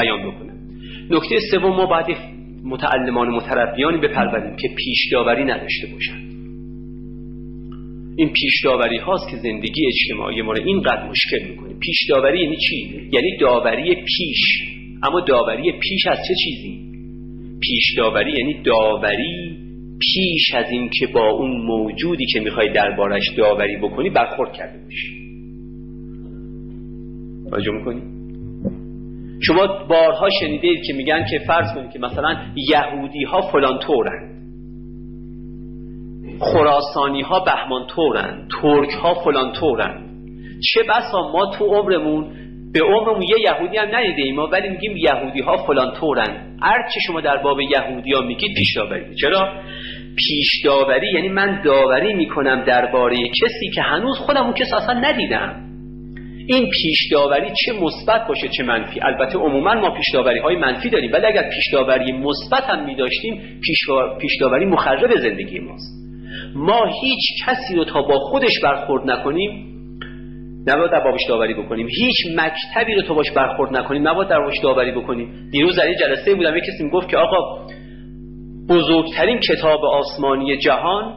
بیان بکنم نکته سوم ما باید متعلمان و متربیانی بپروریم که پیش داوری نداشته باشند. این پیش داوری هاست که زندگی اجتماعی ما رو اینقدر مشکل می‌کنه. پیش داوری یعنی چی؟ یعنی داوری پیش. اما داوری پیش از چه چیزی؟ پیش داوری یعنی داوری پیش از این که با اون موجودی که می‌خوای دربارش داوری بکنی برخورد کرده باشی. توجه می‌کنی؟ شما بارها شنیدید که میگن که فرض کنید که مثلا یهودی ها فلان طورن. خراسانی ها بهمان طورن. ترک ها فلان طورن. چه بسا ما تو عمرمون به عمرمون یه یهودی هم ندیده ایم ولی میگیم یهودی ها فلان طورن. چه شما در باب یهودی ها میگید پیش داوری چرا؟ پیش داوری یعنی من داوری می‌کنم درباره کسی که هنوز خودم اون کس اصلا ندیدم. این پیش داوری چه مثبت باشه چه منفی. البته عموما ما پیش داوری های منفی داریم ولی اگر پیش داوری مثبت هم می داشتیم پیش داوری مخرب زندگی ماست. ما هیچ کسی رو تا با خودش برخورد نکنیم نباید در بابش داوری بکنیم. هیچ مکتبی رو تا باش برخورد نکنیم نباید در بابش داوری بکنیم. دیروز در این جلسه بودم یک کسی گفت که آقا بزرگترین کتاب آسمانی جهان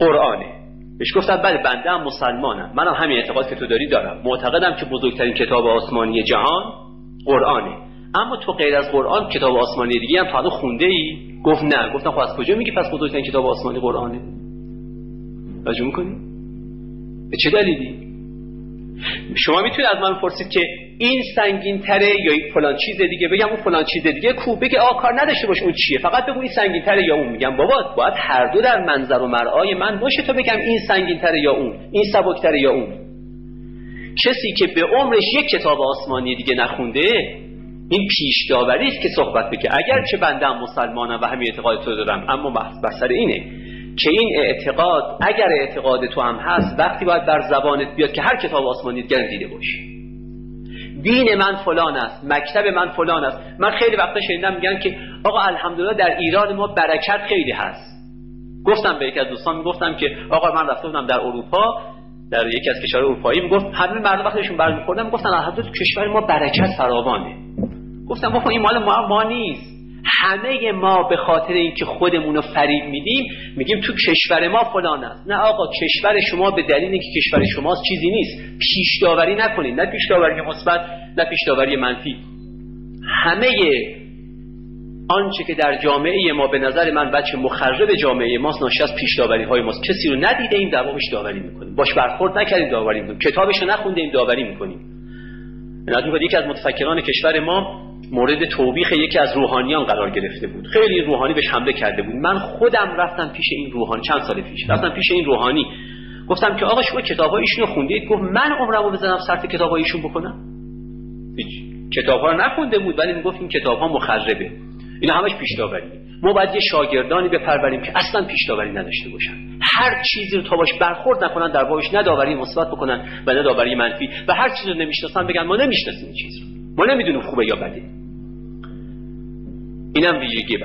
قرآنه. بهش گفتم بله بنده هم مسلمانم. منم هم همین اعتقاد که تو داری دارم. معتقدم که بزرگترین کتاب آسمانی جهان قرآنه. اما تو غیر از قرآن کتاب آسمانی دیگه هم تا خونده ای گفت نه. گفتم خب از کجا میگی پس بزرگترین کتاب آسمانی قرآنه؟ توجه می‌کنی؟ به چه دلیلی؟ شما می‌تونید از من پرسید که این سنگین تره یا این فلان چیز دیگه بگم اون فلان چیز دیگه کو بگه آ کار نداشته باش اون چیه؟ فقط بگو این سنگین تره یا اون. میگم بابا باید هر دو در منظر و مرعای من باشه تا بگم این سنگین تره یا اون این سبک تره یا اون. کسی که به عمرش یک کتاب آسمانی دیگه نخونده این پیش داوری است که صحبت بگه اگر چه بنده مسلمانم و همین اعتقاد تو دارم اما بحث اینه که این اعتقاد اگر اعتقاد تو هم هست وقتی باید بر زبانت بیاد که هر کتاب آسمانی دیگر دیده باشی دین من فلان است مکتب من فلان است. من خیلی وقتا شنیدم میگن که آقا الحمدلله در ایران ما برکت خیلی هست. گفتم به یکی از دوستان می‌گفتم که آقا من رفته بودم در اروپا در یکی از کشور اروپایی. می‌گفت همه مردم وقتشون برمیخوردن می‌گفتن الحمدلله کشور ما برکت فراوانه. گفتم بابا این مال ما ما نیست. همه ما به خاطر اینکه خودمون رو فریب میدیم میگیم تو کشور ما فلان است. نه آقا کشور شما به دلیل اینکه کشور شماست چیزی نیست. پیش داوری نکنید. نه پیش داوری مثبت نه پیش داوری منفی. همه آنچه که در جامعه ما به نظر من بچه مخرب جامعه ماست ناشی از پیش داوری های ماست. کسی رو ندیده این در داوری می‌کنیم. باش برخورد نکردیم داوری می‌کنیم. کتابش رو نخونده داوری می‌کنیم. این یکی از متفکران کشور ما مورد توبیخ یکی از روحانیان قرار گرفته بود. خیلی روحانی بهش حمله کرده بود. من خودم رفتم پیش این روحانی چند سال پیش. رفتم پیش این روحانی. گفتم که آقا شما کتابای ایشونو خوندید؟ گفت من عمرمو بزنم صرف کتابای ایشون بکنم. هیچ. کتابا رو نخونده بود ولی می‌گفت این کتابها مخربه. اینا همش پیش ما باید یه شاگردانی بپروریم که اصلا پیش داوری نداشته باشن. هر چیزی رو تا باش برخورد نکنن در باش نداوری مثبت بکنن و نداوری منفی. و هر چیزی رو نمی‌شناسن بگن ما نمی‌شناسیم این چیز رو. ما نمی‌دونیم خوبه یا بده. اینم ویژگی